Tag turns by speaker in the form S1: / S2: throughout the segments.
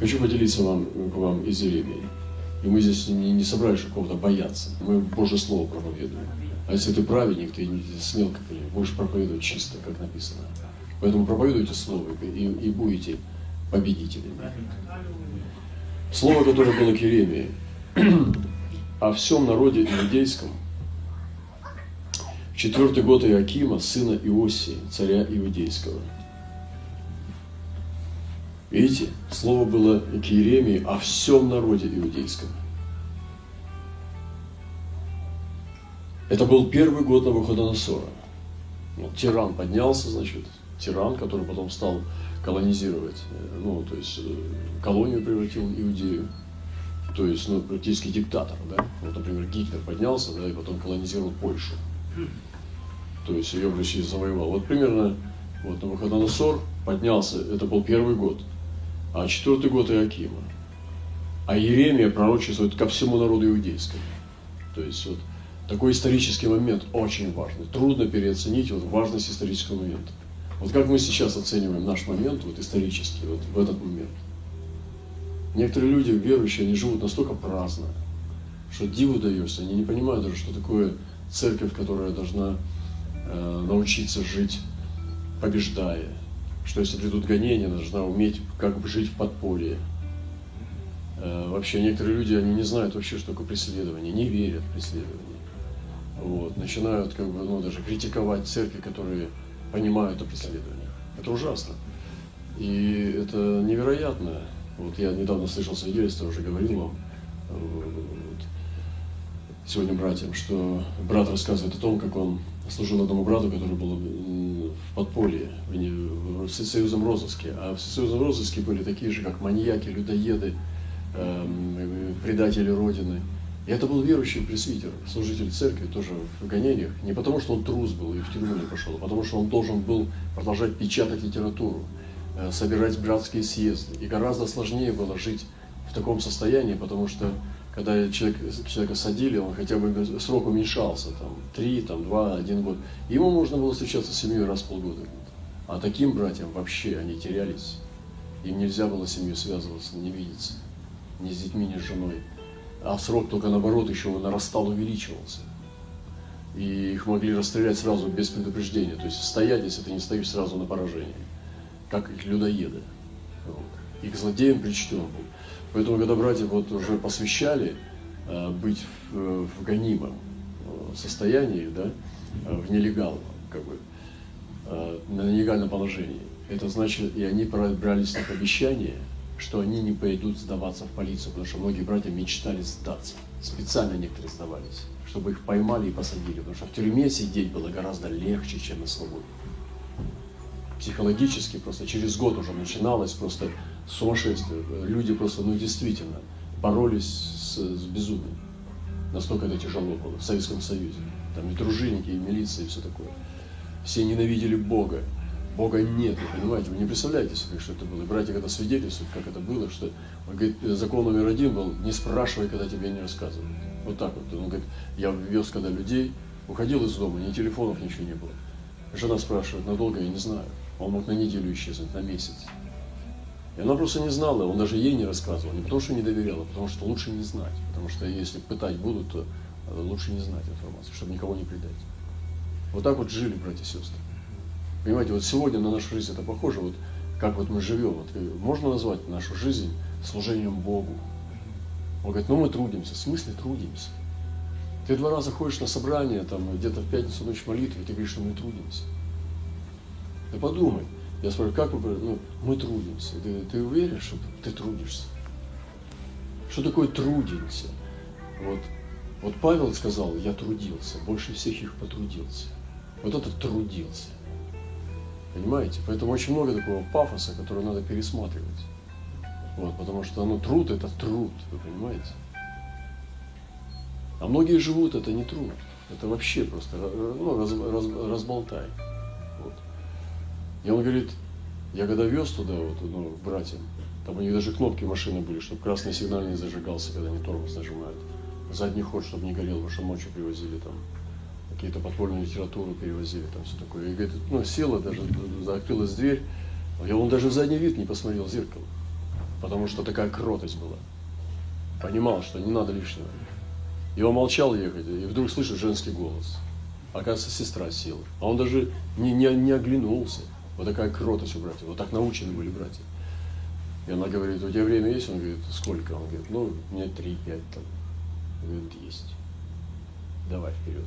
S1: Хочу поделиться вам, к вам из Иеремии. И мы здесь не, не собрались какого-то бояться. Мы Божье Слово проповедуем. А если ты праведник, ты смел как будешь проповедовать чисто, как написано. Поэтому проповедуйте Слово и, и будете победителями. Слово, которое было к Еремии, о всем народе иудейском, в четвертый год Иакима, сына Иосии, царя Иудейского. Видите, слово было к Еремии о всем народе иудейском. Это был первый год Навуходоносора. Вот, тиран поднялся, значит, тиран, который потом стал колонизировать, э, ну, то есть э, колонию превратил Иудею, то есть, ну, практически диктатор, да. Вот, например, Гитлер поднялся, да, и потом колонизировал Польшу. То есть ее в России завоевал. Вот примерно вот Навуходоносор поднялся, это был первый год, а четвертый год Иакима. А Еремия пророчествует ко всему народу иудейскому. То есть вот такой исторический момент очень важный. Трудно переоценить вот важность исторического момента. Вот как мы сейчас оцениваем наш момент, вот исторический, вот в этот момент. Некоторые люди, верующие, они живут настолько праздно, что диву даешься, они не понимают даже, что такое церковь, которая должна э, научиться жить, побеждая. Что если придут гонения, должна уметь как бы жить в подполье. Э, вообще некоторые люди, они не знают вообще, что такое преследование, не верят в преследование. Вот, начинают как бы, ну, даже критиковать церкви, которые понимают о преследованиях. Это ужасно. И это невероятно. Вот я недавно слышал свидетельство, уже говорил вам, вот, сегодня братьям, что брат рассказывает о том, как он служил одному брату, который был в подполье, в всесоюзном розыске. А в всесоюзном розыске были такие же, как маньяки, людоеды, эм, предатели Родины. И это был верующий пресвитер, служитель церкви, тоже в гонениях. Не потому, что он трус был и в тюрьму не пошел, а потому, что он должен был продолжать печатать литературу, э, собирать братские съезды. И гораздо сложнее было жить в таком состоянии, потому что когда человек, человека садили, он хотя бы срок уменьшался, там, три, там, два, один год. Ему можно было встречаться с семьей раз в полгода. А таким братьям вообще они терялись. Им нельзя было с семьей связываться, не видеться. Ни с детьми, ни с женой. А срок только наоборот еще нарастал, увеличивался. И их могли расстрелять сразу без предупреждения. То есть стоять, если ты не стоишь сразу на поражение. Как их людоеды. Вот. И к злодеям причтен был. Поэтому, когда братья вот уже посвящали э, быть в, в гонимом э, состоянии, да, э, в нелегалном, как бы, э, на нелегальном положении, это значит, и они брались на обещание, что они не пойдут сдаваться в полицию, потому что многие братья мечтали сдаться. Специально некоторые сдавались, чтобы их поймали и посадили, потому что в тюрьме сидеть было гораздо легче, чем на свободе. Психологически просто через год уже начиналось просто сумасшествие. Люди просто, ну действительно, боролись с, с безумием. Настолько это тяжело было в Советском Союзе. Там и дружинники, и милиция, и все такое. Все ненавидели Бога. Бога нет, вы понимаете, вы не представляете себе, что это было. И братья когда свидетельствуют, как это было, что он говорит, закон номер один был, не спрашивай, когда тебе не рассказывают. Вот так вот. Он говорит, я вез когда людей, уходил из дома, ни телефонов, ничего не было. Жена спрашивает, надолго, я не знаю. Он мог на неделю исчезнуть, на месяц. И она просто не знала, он даже ей не рассказывал, не потому что не доверяла, а потому что лучше не знать. Потому что если пытать будут, то э, лучше не знать информацию, чтобы никого не предать. Вот так вот жили братья и сестры. Понимаете, вот сегодня на нашу жизнь это похоже, вот как вот мы живем. Вот, э, можно назвать нашу жизнь служением Богу. Он говорит, ну мы трудимся. В смысле трудимся? Ты два раза ходишь на собрание, там где-то в пятницу ночь молитвы, и ты говоришь, что мы трудимся. Ты подумай, я спрашиваю, как вы, ну, мы трудимся. Ты, ты уверен, что ты трудишься? Что такое трудимся? Вот, вот Павел сказал, я трудился, больше всех их потрудился. Вот это трудился. Понимаете? Поэтому очень много такого пафоса, который надо пересматривать. Вот, потому что ну, труд это труд, вы понимаете? А многие живут, это не труд. Это вообще просто ну, раз, раз, разболтай. И он говорит, я когда вез туда, вот, ну, братьям, там у них даже кнопки машины были, чтобы красный сигнал не зажигался, когда они тормоз нажимают. Задний ход, чтобы не горел, потому что ночью привозили там какие-то подпольную литературу перевозили, там все такое. И говорит, ну, села даже, закрылась дверь, я он даже в задний вид не посмотрел в зеркало. потому что такая кротость была. Понимал, что не надо лишнего. И он молчал ехать, и вдруг слышит женский голос. Оказывается, сестра села. А он даже не, не, не оглянулся. Вот такая кротость у братьев. Вот так научены были братья. И она говорит, у тебя время есть? Он говорит, сколько? Он говорит, ну, мне три-пять там. Он говорит, есть. Давай вперед.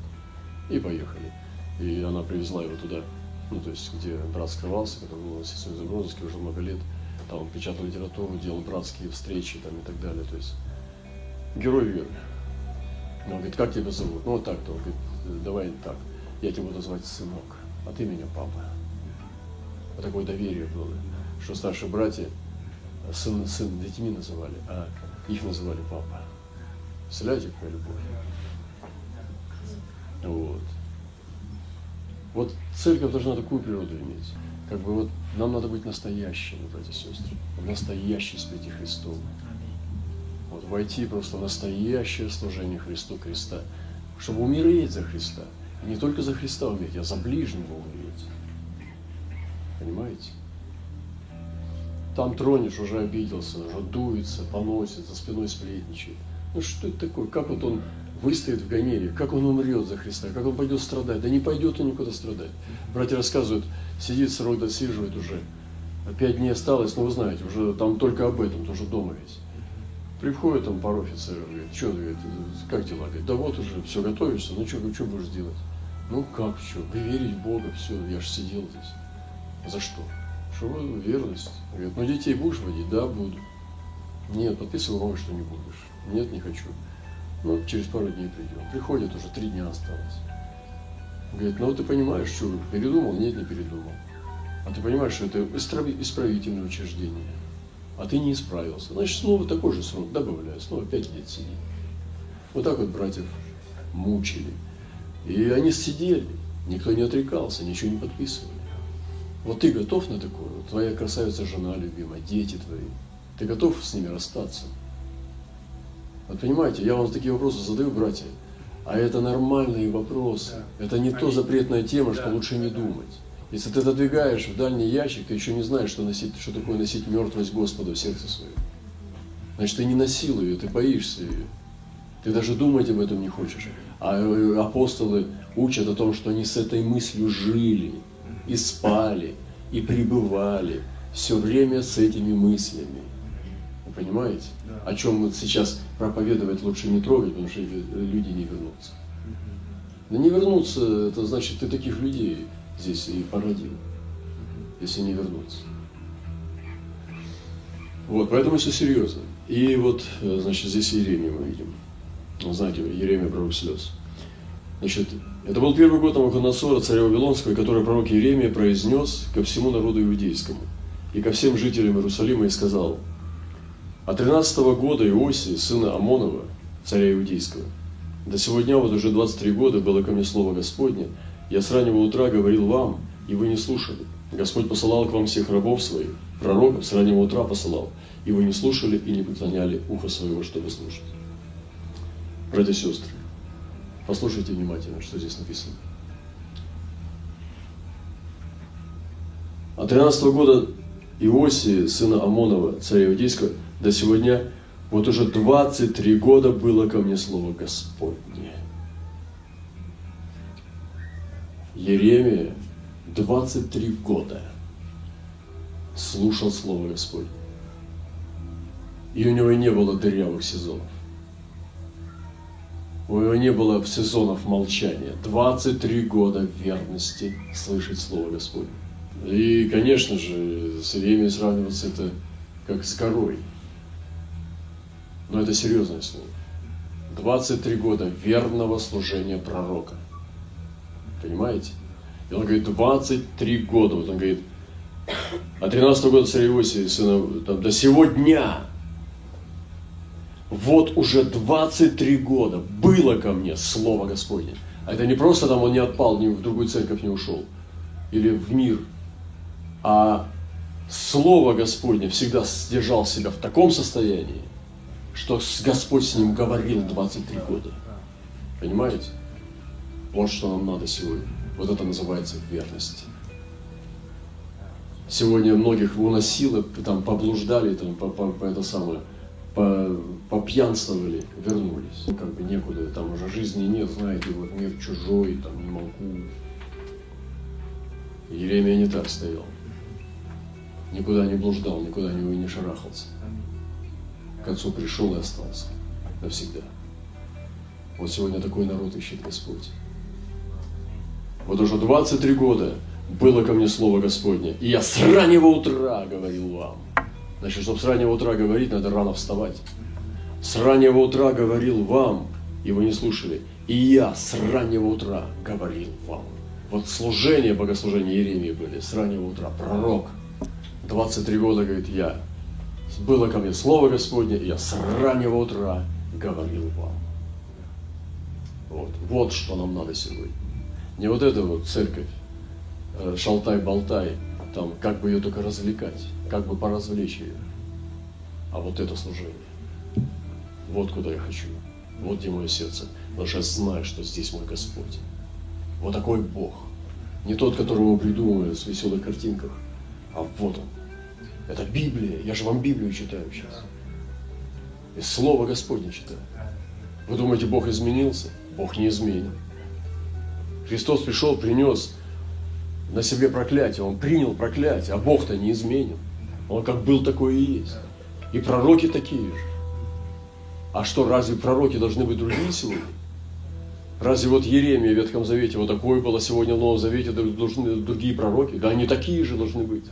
S1: И поехали. И она привезла его туда, ну, то есть, где брат скрывался, который был на Сесузе розыске уже много лет. Там он печатал литературу, делал братские встречи там, и так далее. То есть, герой веры. Он говорит, как тебя зовут? Ну, вот так-то. Он говорит, давай так, я тебя буду звать сынок, а ты меня папа. Такое доверие было, что старшие братья сын, сын детьми называли, а их называли папа. Представляете, какая любовь? Вот. Вот церковь должна такую природу иметь. Как бы вот нам надо быть настоящими, братья и сестры. Настоящие святи Христовы. Вот войти просто в настоящее служение Христу креста. Чтобы умереть за Христа. И не только за Христа умереть, а за ближнего умереть. Понимаете? Там тронешь, уже обиделся, уже дуется, поносит, за спиной сплетничает. Ну что это такое? Как вот он выстоит в гонении, как он умрет за Христа, как он пойдет страдать. Да не пойдет он никуда страдать. Братья рассказывают, сидит срок досиживает уже. Пять дней осталось, но вы знаете, уже там только об этом, тоже дома весь. Приходит там пару офицеров, говорит, что, говорит, как дела? Говорит, да вот уже все готовишься, ну что, ну что будешь делать? Ну как, что, верить в Бога, все, я же сидел здесь. За что? Что верность? Говорит, ну детей будешь водить? Да, буду. Нет, подписывал бумагу, что не будешь. Нет, не хочу. Ну, через пару дней придем. Приходит, уже три дня осталось. Говорит, ну ты понимаешь, что передумал? Нет, не передумал. А ты понимаешь, что это исправительное учреждение. А ты не исправился. Значит, снова такой же срок добавляю, снова пять лет сиди. Вот так вот братьев мучили. И они сидели, никто не отрекался, ничего не подписывали. Вот ты готов на такое? Твоя красавица жена любимая, дети твои. Ты готов с ними расстаться? Вот понимаете, я вам такие вопросы задаю, братья. А это нормальные вопросы. Да. Это не Аминь. то запретная тема, что да. лучше не думать. Если ты отодвигаешь в дальний ящик, ты еще не знаешь, что, носить, что такое носить мертвость Господа в сердце своем. Значит, ты не носил ее, ты боишься ее. Ты даже думать об этом не хочешь. А э, апостолы учат о том, что они с этой мыслью жили и спали, и пребывали все время с этими мыслями. Вы понимаете? О чем вот сейчас проповедовать лучше не трогать, потому что люди не вернутся. Да не вернуться, это значит, ты таких людей здесь и породил, если не вернуться. Вот, поэтому все серьезно. И вот, э, значит, здесь Еремию мы видим. Знаете, Еремия пророк слез. Значит, это был первый год Навуходоносора, царя Вавилонского, который пророк Иеремия произнес ко всему народу иудейскому и ко всем жителям Иерусалима и сказал, «От 13 года Иосии, сына Амонова, царя Иудейского, до сегодня вот уже 23 года было ко мне слово Господне, я с раннего утра говорил вам, и вы не слушали. Господь посылал к вам всех рабов своих, пророков с раннего утра посылал, и вы не слушали и не преклоняли ухо своего, чтобы слушать». Братья и сестры, Послушайте внимательно, что здесь написано. От 13 года Иосии, сына Амонова, царя Иудейского, до сегодня вот уже 23 года было ко мне слово Господне. Еремия 23 года слушал Слово Господне. И у него не было дырявых сезонов. У него не было сезонов молчания. 23 года верности слышать Слово Господне. И, конечно же, с Иеремией сравниваться это как с горой. Но это серьезное слово. 23 года верного служения пророка. Понимаете? И он говорит, 23 года. Вот он говорит, а 13 года царя сына, там, до сего дня вот уже 23 года было ко мне Слово Господне. А это не просто там он не отпал, ни в другую церковь не ушел, или в мир, а Слово Господне всегда сдержал себя в таком состоянии, что Господь с ним говорил 23 года. Понимаете? Вот что нам надо сегодня. Вот это называется верность. Сегодня многих уносило, там поблуждали, там, по, по, по это самое, по, попьянствовали, вернулись. Ну, как бы некуда, там уже жизни нет, знаете, вот мир чужой, там не могу. Еремия не так стоял. Никуда не блуждал, никуда не, не шарахался. К отцу пришел и остался навсегда. Вот сегодня такой народ ищет Господь. Вот уже 23 года было ко мне Слово Господне, и я с раннего утра говорил вам. Значит, чтобы с раннего утра говорить, надо рано вставать. С раннего утра говорил вам, и вы не слушали. И я с раннего утра говорил вам. Вот служение, богослужение Иеремии были с раннего утра. Пророк. 23 года, говорит, я. Было ко мне Слово Господне, и я с раннего утра говорил вам. Вот, вот что нам надо сегодня. Не вот эта вот церковь, э, шалтай-болтай, там, как бы ее только развлекать, как бы поразвлечь ее. А вот это служение. Вот куда я хочу. Вот где мое сердце. Потому что я знаю, что здесь мой Господь. Вот такой Бог. Не тот, которого мы придумывали в веселых картинках, а вот он. Это Библия. Я же вам Библию читаю сейчас. И Слово Господне читаю. Вы думаете, Бог изменился? Бог не изменен. Христос пришел, принес на себе проклятие. Он принял проклятие, а Бог-то не изменен. Он как был, такой и есть. И пророки такие же. А что, разве пророки должны быть другие сегодня? Разве вот Еремия в Ветхом Завете вот такое было, сегодня в Новом Завете должны другие пророки? Да они такие же должны быть.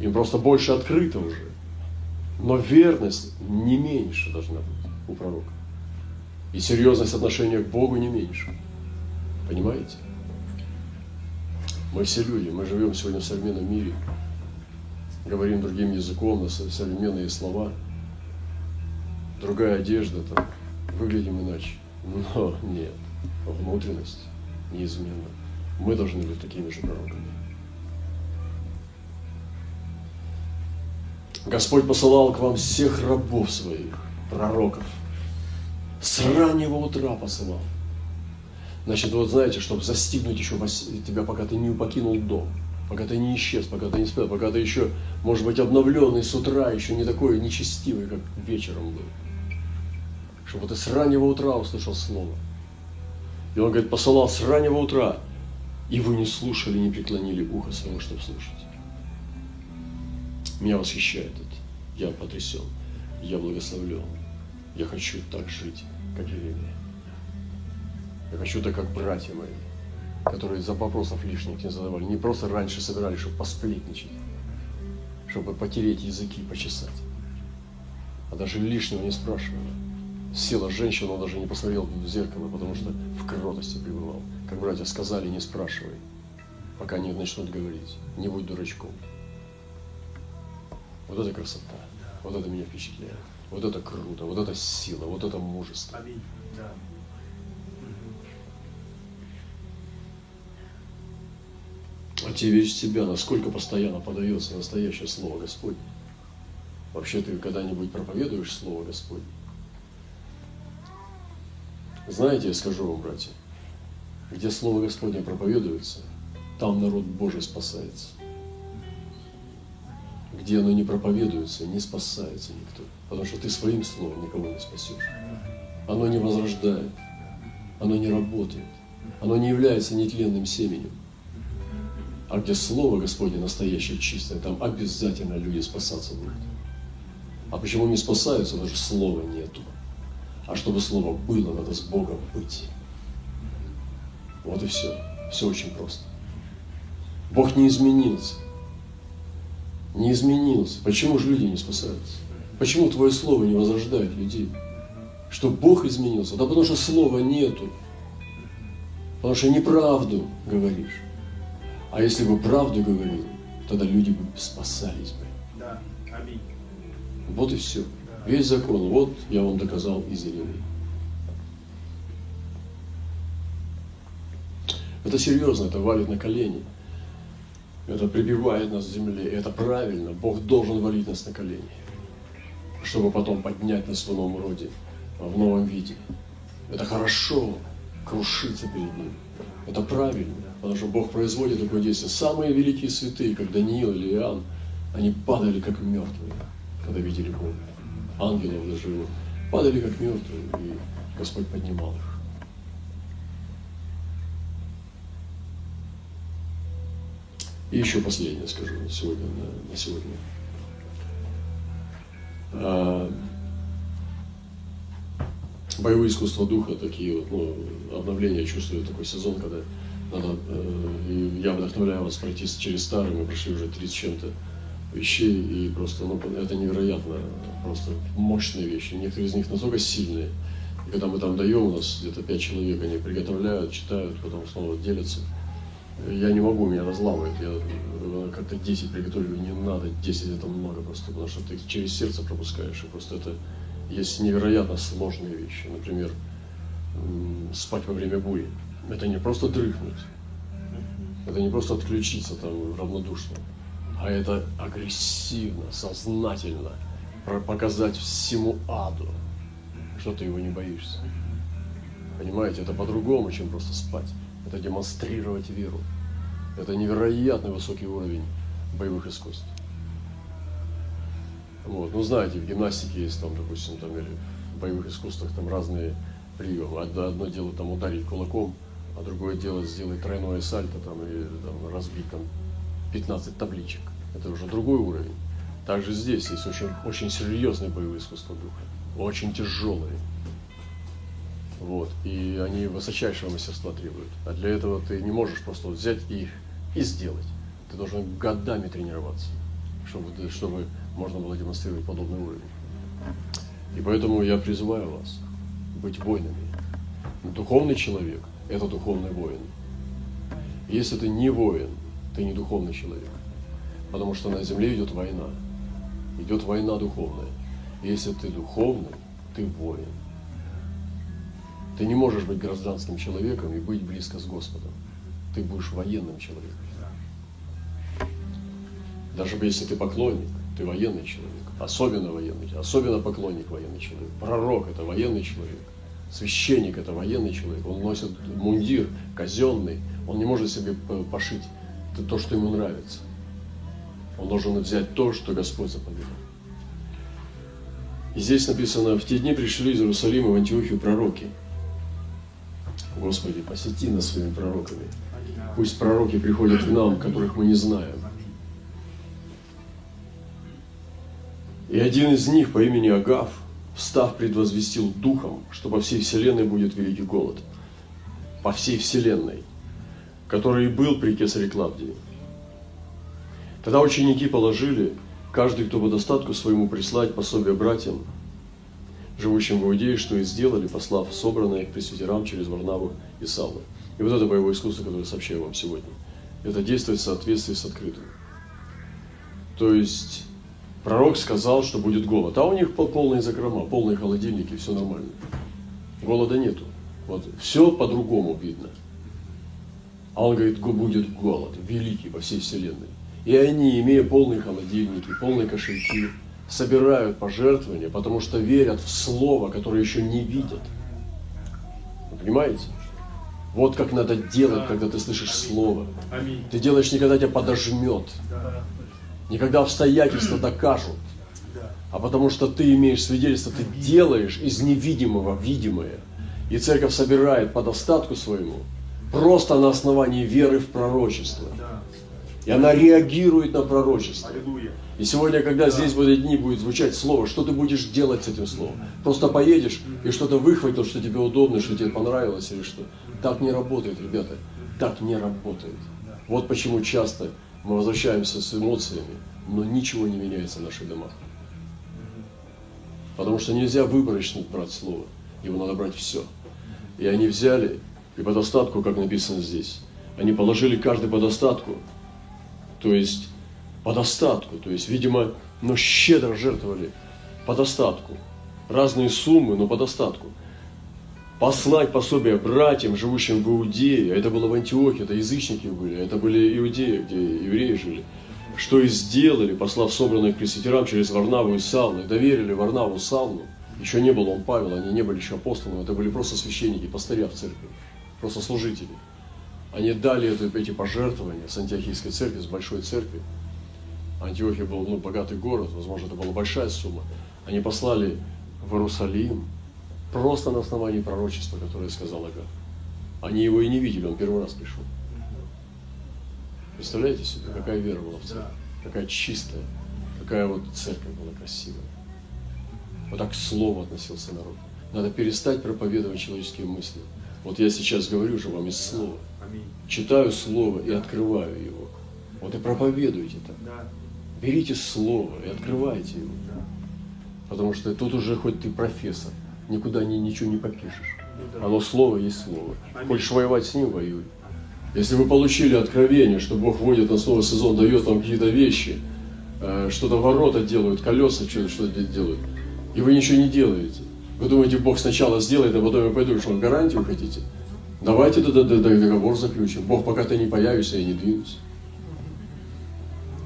S1: Им просто больше открыто уже. Но верность не меньше должна быть у пророка. И серьезность отношения к Богу не меньше. Понимаете? Мы все люди, мы живем сегодня в современном мире, говорим другим языком, на современные слова, другая одежда, там, выглядим иначе. Но нет, внутренность неизменна. Мы должны быть такими же пророками. Господь посылал к вам всех рабов своих, пророков. С раннего утра посылал. Значит, вот знаете, чтобы застигнуть еще тебя, пока ты не покинул дом, пока ты не исчез, пока ты не спал, пока ты еще, может быть, обновленный с утра, еще не такой нечестивый, как вечером был. Чтобы ты с раннего утра услышал Слово. И он говорит, посылал с раннего утра, и вы не слушали, не преклонили ухо своего, чтобы слушать. Меня восхищает это. Я потрясен. Я благословлен. Я хочу так жить, как Еремия. Я хочу так, как братья мои, которые за вопросов лишних не задавали. Не просто раньше собирались, чтобы посплетничать, чтобы потереть языки, почесать. А даже лишнего не спрашивали. Села женщина, он даже не посмотрел в зеркало, потому что в кротости пребывал. Как братья сказали, не спрашивай, пока не начнут говорить. Не будь дурачком. Вот это красота. Вот это меня впечатляет. Вот это круто, вот это сила, вот это мужество. Аминь. Да. В себя, насколько постоянно подается настоящее Слово Господне. Вообще ты когда-нибудь проповедуешь Слово Господне? Знаете, я скажу вам, братья, где Слово Господне проповедуется, там народ Божий спасается где оно не проповедуется, не спасается никто. Потому что ты своим словом никого не спасешь. Оно не возрождает, оно не работает, оно не является нетленным семенем. А где Слово Господне настоящее, чистое, там обязательно люди спасаться будут. А почему не спасаются? Что Слова нету. А чтобы Слово было, надо с Богом быть. Вот и все. Все очень просто. Бог не изменился не изменился. Почему же люди не спасаются? Почему твое слово не возрождает людей? Что Бог изменился? Да потому что слова нету. Потому что неправду говоришь. А если бы правду говорил, тогда люди бы спасались бы. Да. Аминь. Вот и все. Да. Весь закон. Вот я вам доказал из Иеремии. Это серьезно, это валит на колени. Это прибивает нас к земле. Это правильно. Бог должен валить нас на колени, чтобы потом поднять нас в новом роде, в новом виде. Это хорошо крушиться перед Ним. Это правильно. Потому что Бог производит такое действие. Самые великие святые, как Даниил или Иоанн, они падали как мертвые, когда видели Бога. Ангелов даже его. Падали как мертвые, и Господь поднимал их. И еще последнее скажу сегодня, на, на сегодня. А, боевые искусства духа, такие вот, ну, обновления, чувствую такой сезон, когда надо, э, я вдохновляю вас пройти через старые, мы прошли уже 30 чем-то вещей, и просто, ну, это невероятно, просто мощные вещи. Некоторые из них настолько сильные, и когда мы там даем, у нас где-то 5 человек, они приготовляют, читают, потом снова делятся. Я не могу, меня разламывает. Я э, как-то 10 приготовлю, не надо, 10 это много просто, потому что ты через сердце пропускаешь, и просто это есть невероятно сложные вещи. Например, спать во время бури. Это не просто дрыхнуть, это не просто отключиться там равнодушно, а это агрессивно, сознательно показать всему аду, что ты его не боишься. Понимаете, это по-другому, чем просто спать. Это демонстрировать веру. Это невероятно высокий уровень боевых искусств. Вот. Ну, знаете, в гимнастике есть там, допустим, там, или в боевых искусствах там разные приемы. Одно, дело там ударить кулаком, а другое дело сделать тройное сальто там, или там, разбить там 15 табличек. Это уже другой уровень. Также здесь есть очень, очень серьезные боевые искусства духа, очень тяжелые. Вот. И они высочайшего мастерства требуют. А для этого ты не можешь просто взять их и сделать. Ты должен годами тренироваться, чтобы, чтобы можно было демонстрировать подобный уровень. И поэтому я призываю вас быть воинами. Духовный человек – это духовный воин. Если ты не воин, ты не духовный человек. Потому что на земле идет война. Идет война духовная. если ты духовный, ты воин. Ты не можешь быть гражданским человеком и быть близко с Господом. Ты будешь военным человеком. Даже если ты поклонник, ты военный человек. Особенно военный, особенно поклонник военный человек. Пророк – это военный человек. Священник – это военный человек. Он носит мундир казенный. Он не может себе пошить то, что ему нравится. Он должен взять то, что Господь заповедал. И здесь написано, в те дни пришли из Иерусалима в Антиохию пророки. Господи, посети нас своими пророками. Пусть пророки приходят к нам, которых мы не знаем. И один из них по имени Агав, встав, предвозвестил духом, что по всей вселенной будет великий голод. По всей вселенной, который и был при кесаре Клавдии. Тогда ученики положили, каждый, кто по достатку своему прислать пособие братьям, живущим в Иудее, что и сделали, послав собранное к пресвитерам через Варнаву и Савлы. И вот это боевое искусство, которое сообщаю вам сегодня. Это действует в соответствии с открытым. То есть пророк сказал, что будет голод, а у них полные закрома, полные холодильники, все нормально. Голода нету. Вот все по-другому видно. А он говорит, будет голод, великий во всей вселенной. И они, имея полные холодильники, полные кошельки, собирают пожертвования, потому что верят в Слово, которое еще не видят. Вы понимаете? Вот как надо делать, да. когда ты слышишь Слово. Ты делаешь не когда тебя подожмет. Не когда обстоятельства докажут, а потому что ты имеешь свидетельство, ты делаешь из невидимого видимое. И церковь собирает по достатку своему, просто на основании веры в пророчество. И она реагирует на пророчество. И сегодня, когда здесь в эти дни будет звучать слово, что ты будешь делать с этим словом? Просто поедешь и что-то выхватил, что тебе удобно, что тебе понравилось или что? Так не работает, ребята. Так не работает. Вот почему часто мы возвращаемся с эмоциями, но ничего не меняется в наших домах. Потому что нельзя выборочно брать слово. Его надо брать все. И они взяли, и по достатку, как написано здесь, они положили каждый по достатку. То есть по достатку. То есть, видимо, но щедро жертвовали по достатку. Разные суммы, но по достатку. Послать пособие братьям, живущим в Иудее, это было в Антиохе, это язычники были, это были иудеи, где евреи жили, что и сделали, послав собранных пресвитерам через Варнаву и Савну, доверили Варнаву Савну, еще не был он Павел, они не были еще апостолами, это были просто священники, пастыря в церкви, просто служители. они дали это, эти пожертвования с Антиохийской церкви, с большой церкви. Антиохия был ну, богатый город, возможно, это была большая сумма. Они послали в Иерусалим просто на основании пророчества, которое сказал Агар. Они его и не видели, он первый раз пришел. Представляете себе, какая вера была в церкви, какая чистая, какая вот церковь была красивая. Вот так к слову относился народ. Надо перестать проповедовать человеческие мысли. Вот я сейчас говорю же вам из слова. Читаю слово и открываю его. Вот и проповедуйте так. Берите слово и открывайте его. Потому что тут уже хоть ты профессор, никуда ни, ничего не попишешь. Ну Оно слово есть слово. Хочешь воевать с ним, воюй. Если вы получили откровение, что Бог вводит на снова сезон, дает вам какие-то вещи, э, что-то ворота делают, колеса что-то что делают, и вы ничего не делаете. Вы думаете, Бог сначала сделает, а потом я пойду, что гарантию хотите? Давайте договор заключим. Бог, пока ты не появишься, я не двинусь.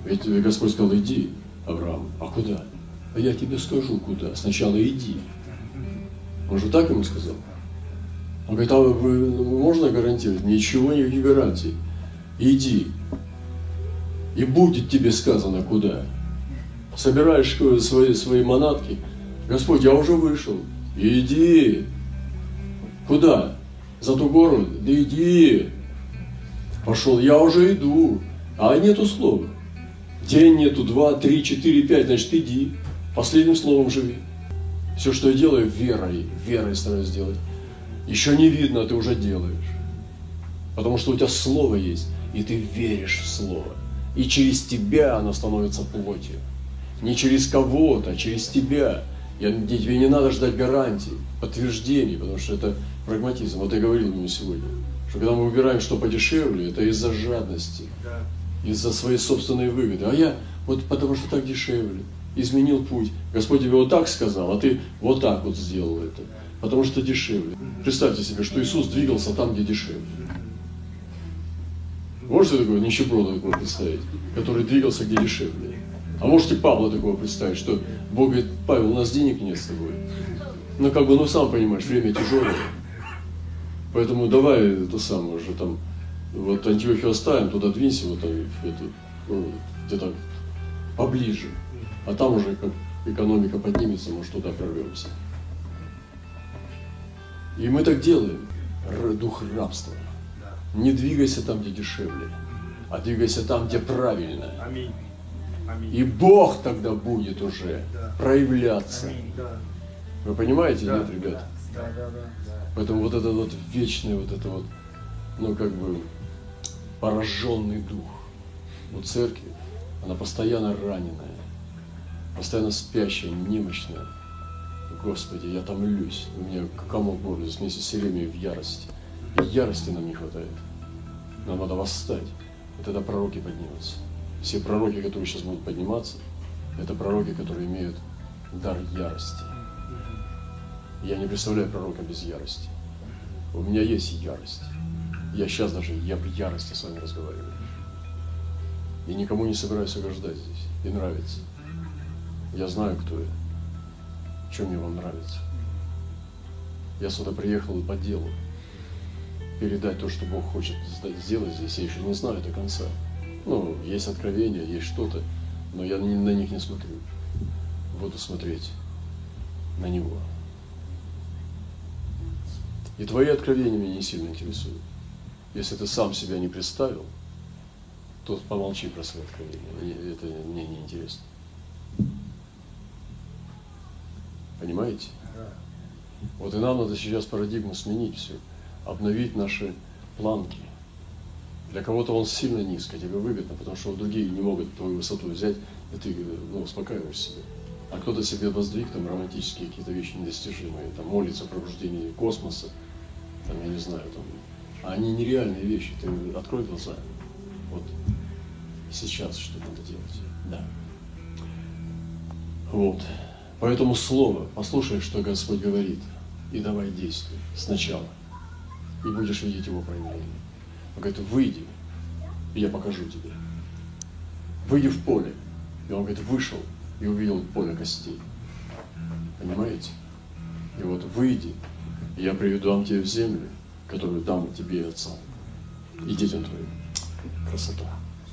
S1: Ведь Господь сказал, иди, Авраам. А куда? А я тебе скажу, куда. Сначала иди. Он же так ему сказал. Он говорит, а вы, можно гарантировать? Ничего, никаких гарантий. Иди. И будет тебе сказано, куда. Собираешь свои, свои манатки. Господь, я уже вышел. Иди. Куда? За ту гору? Да иди. Пошел, я уже иду. А нету слова. День нету, два, три, четыре, пять, значит, иди. Последним словом живи. Все, что я делаю, верой, верой стараюсь делать. Еще не видно, а ты уже делаешь. Потому что у тебя слово есть, и ты веришь в слово. И через тебя оно становится плотью. Не через кого-то, а через тебя. Я, тебе не надо ждать гарантий, подтверждений, потому что это прагматизм. Вот я говорил ему сегодня, что когда мы выбираем, что подешевле, это из-за жадности, из-за своей собственной выгоды. А я вот потому что так дешевле, изменил путь. Господь тебе вот так сказал, а ты вот так вот сделал это, потому что дешевле. Представьте себе, что Иисус двигался там, где дешевле. Можете такого нищеброда такого представить, который двигался где дешевле? А можете Павла такого представить, что Бог говорит, Павел, у нас денег нет с тобой. Ну, как бы, ну, сам понимаешь, время тяжелое. Поэтому давай это самое уже там, вот Антиохию оставим, туда двинься, вот там, ну, где-то поближе. А там уже как экономика поднимется, может, туда прорвемся. И мы так делаем. Дух рабства. Не двигайся там, где дешевле, а двигайся там, где правильно. Аминь. И Бог тогда будет уже да. проявляться. Да. Вы понимаете, да, нет, ребят? Да, да, да, да. Поэтому вот это вот вечный, вот это вот, ну как бы пораженный дух у церкви, она постоянно раненая, постоянно спящая, немощная. Господи, я томлюсь, у меня комок боли вместе с Иеремией в ярости. И ярости нам не хватает. Нам надо восстать, и тогда пророки поднимутся. Все пророки, которые сейчас будут подниматься, это пророки, которые имеют дар ярости. Я не представляю пророка без ярости. У меня есть ярость. Я сейчас даже я в ярости с вами разговариваю. И никому не собираюсь угождать здесь. И нравится. Я знаю, кто я. Что мне вам нравится. Я сюда приехал по делу. Передать то, что Бог хочет сделать здесь. Я еще не знаю до конца. Ну, есть откровения, есть что-то, но я на них не смотрю. Буду смотреть на Него. И твои откровения меня не сильно интересуют. Если ты сам себя не представил, то помолчи про свои откровения. Это мне не интересно. Понимаете? Вот и нам надо сейчас парадигму сменить все, обновить наши планки. Для кого-то он сильно низко, тебе выгодно, потому что другие не могут твою высоту взять, и ты ну, успокаиваешь себя. А кто-то себе воздвиг там романтические какие-то вещи недостижимые, там молится о пробуждении космоса, там, я не знаю, там, а они нереальные вещи, ты открой глаза. Вот сейчас что надо делать. Да. Вот. Поэтому слово, послушай, что Господь говорит, и давай действуй сначала. И будешь видеть его проявление. Он говорит, выйди, и я покажу тебе. Выйди в поле. И он говорит, вышел и увидел поле костей. Понимаете? И вот выйди, и я приведу вам тебе в землю, которую дам тебе и отцам. и детям твоим. Красота.